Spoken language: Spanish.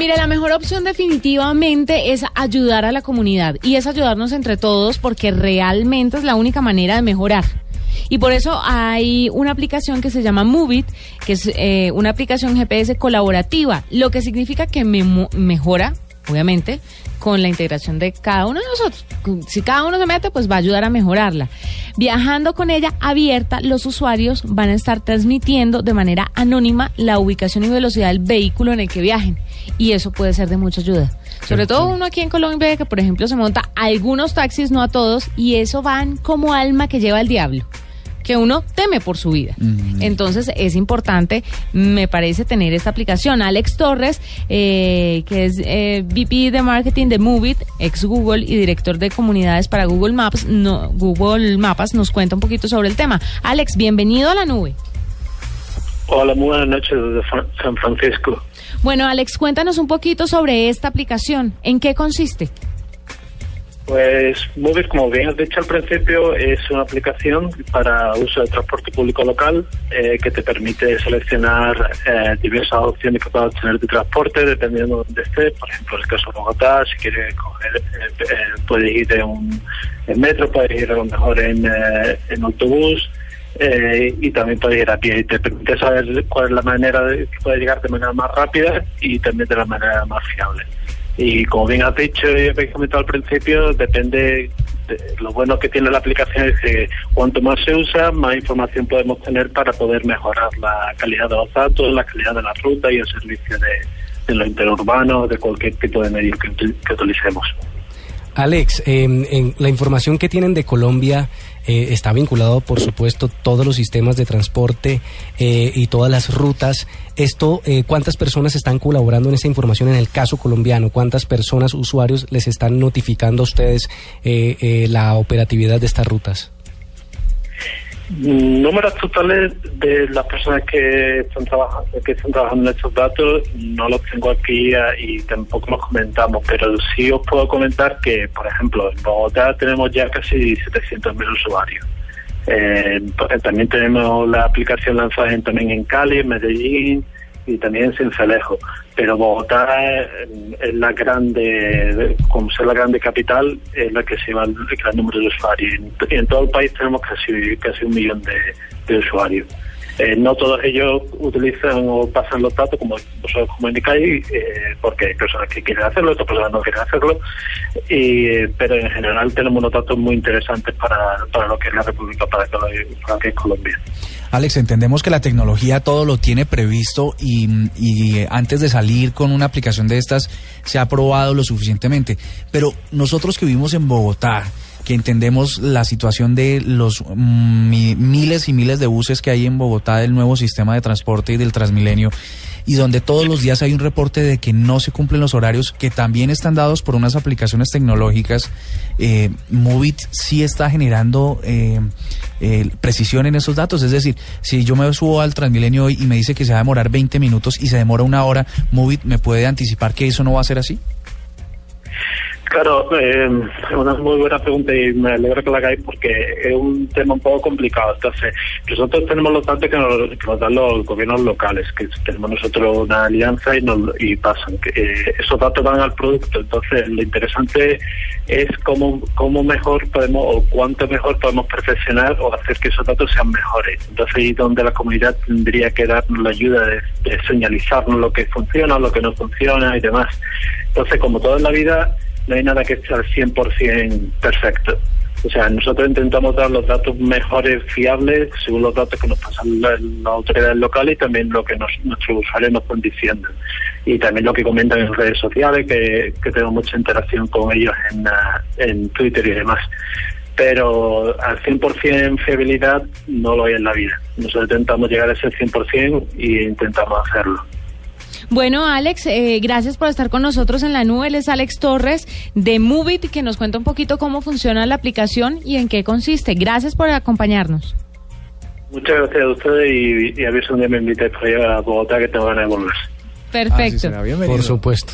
Mire, la mejor opción definitivamente es ayudar a la comunidad y es ayudarnos entre todos porque realmente es la única manera de mejorar. Y por eso hay una aplicación que se llama Movit, que es eh, una aplicación GPS colaborativa, lo que significa que me mejora, obviamente, con la integración de cada uno de nosotros. Si cada uno se mete, pues va a ayudar a mejorarla. Viajando con ella abierta, los usuarios van a estar transmitiendo de manera anónima la ubicación y velocidad del vehículo en el que viajen. Y eso puede ser de mucha ayuda. Sobre todo uno aquí en Colombia que, por ejemplo, se monta a algunos taxis, no a todos, y eso van como alma que lleva el diablo que uno teme por su vida. Entonces es importante, me parece, tener esta aplicación. Alex Torres, eh, que es eh, VP de Marketing de Movit, ex Google y director de comunidades para Google Maps, no, Google Mapas, nos cuenta un poquito sobre el tema. Alex, bienvenido a la nube. Hola, muy buenas noches desde San Francisco. Bueno, Alex, cuéntanos un poquito sobre esta aplicación. ¿En qué consiste? Pues Movit, como bien has dicho al principio, es una aplicación para uso de transporte público local eh, que te permite seleccionar eh, diversas opciones que puedas tener de transporte dependiendo de donde estés. Por ejemplo, en el caso de Bogotá, si quieres coger, eh, puedes ir en, un, metro, puedes ir a lo mejor en, en autobús. y también puedes ir a pie y te permite saber cuál es la manera de que puedes llegar de manera más rápida y también de la manera más fiable. Y como bien has dicho y habéis comentado al principio, depende de lo bueno que tiene la aplicación es que cuanto más se usa, más información podemos tener para poder mejorar la calidad de los datos, la calidad de la ruta y el servicio de, lo interurbano, de cualquier tipo de medio que utilicemos. Alex, en la información que tienen de Colombia eh, está vinculado, por supuesto, todos los sistemas de transporte eh, y todas las rutas. Esto, eh, ¿cuántas personas están colaborando en esta información en el caso colombiano? ¿Cuántas personas, usuarios, les están notificando a ustedes la operatividad de estas rutas? Números totales de las personas que están trabajando que están trabajando en estos datos no los tengo aquí ah, y tampoco los comentamos, pero sí os puedo comentar que, por ejemplo, en Bogotá tenemos ya casi 700.000 usuarios. Eh, también tenemos la aplicación lanzada también en Cali, en Medellín, y también Cincelejo. Pero Bogotá es la grande, como ser la grande capital, es la que se lleva el gran número de usuarios. Y en todo el país tenemos casi, casi un millón de usuarios. Eh, no todos ellos utilizan o pasan los datos como vosotros comunicáis, eh, porque hay personas que quieren hacerlo, otras personas no quieren hacerlo, y, pero en general tenemos unos datos muy interesantes para, para lo que es la República, para, para que es Colombia. Alex, entendemos que la tecnología todo lo tiene previsto y, y, antes de salir con una aplicación de estas se ha probado lo suficientemente. Pero nosotros que vivimos en Bogotá, que entendemos la situación de los mm, miles y miles de buses que hay en Bogotá del nuevo sistema de transporte y del Transmilenio y donde todos los días hay un reporte de que no se cumplen los horarios que también están dados por unas aplicaciones tecnológicas. Eh, Movit sí está generando eh, eh, precisión en esos datos. Es decir, si yo me subo al Transmilenio hoy y me dice que se va a demorar 20 minutos y se demora una hora, Movit me puede anticipar que eso no va a ser así. Claro, eh, es una muy buena pregunta y me alegra que la hagáis porque es un tema un poco complicado. Entonces, nosotros tenemos los datos que nos, dan los gobiernos locales, que tenemos nosotros una alianza y, nos, y pasan. Eh, esos datos van al producto. Entonces, lo interesante es cómo, cómo mejor podemos o cuánto mejor podemos perfeccionar o hacer que esos datos sean mejores. Entonces, ahí donde la comunidad tendría que darnos la ayuda de, de señalizarnos lo que funciona, lo que no funciona y demás. Entonces, como todo en la vida, no hay nada que esté al 100% perfecto. O sea, nosotros intentamos dar los datos mejores, fiables, según los datos que nos pasan las autoridades locales y también lo que nuestros usuarios nos están diciendo. Y también lo que comentan en redes sociales, que, que tengo mucha interacción con ellos en, ah, en Twitter y demás. Pero al 100% fiabilidad no lo hay en la vida. Nosotros intentamos llegar a ese 100% y intentamos hacerlo. Bueno, Alex, eh, gracias por estar con nosotros en la nube. Él es Alex Torres de Movit, que nos cuenta un poquito cómo funciona la aplicación y en qué consiste. Gracias por acompañarnos. Muchas gracias a ustedes y, a ver si un día me invitáis a Bogotá que te van a volver. Perfecto. por supuesto.